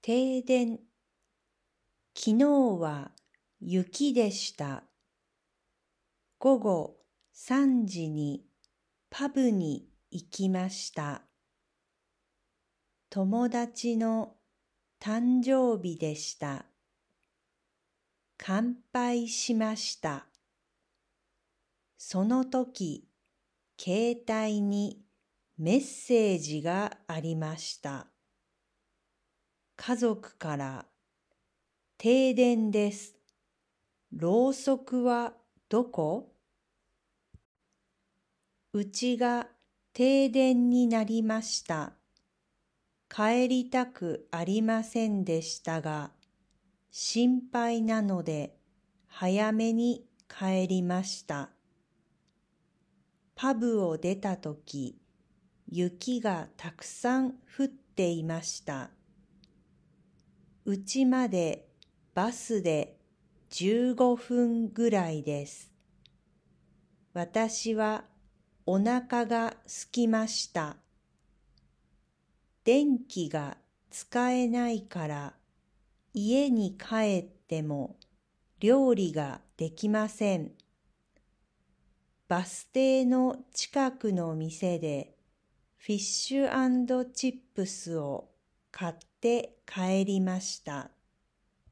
停電昨日は雪でした。午後3時にパブに行きました。友達の誕生日でした。乾杯しました。その時、携帯にメッセージがありました。家族から停電です。ろうそくはどこ？うちが停電になりました。帰りたくありませんでしたが、心配なので早めに帰りました。パブを出たとき、雪がたくさん降っていました。うちまでバスで15分ぐらいです。私はお腹が空きました。電気が使えないから家に帰っても料理ができません。バス停の近くの店でフィッシュチップスを買って帰りました。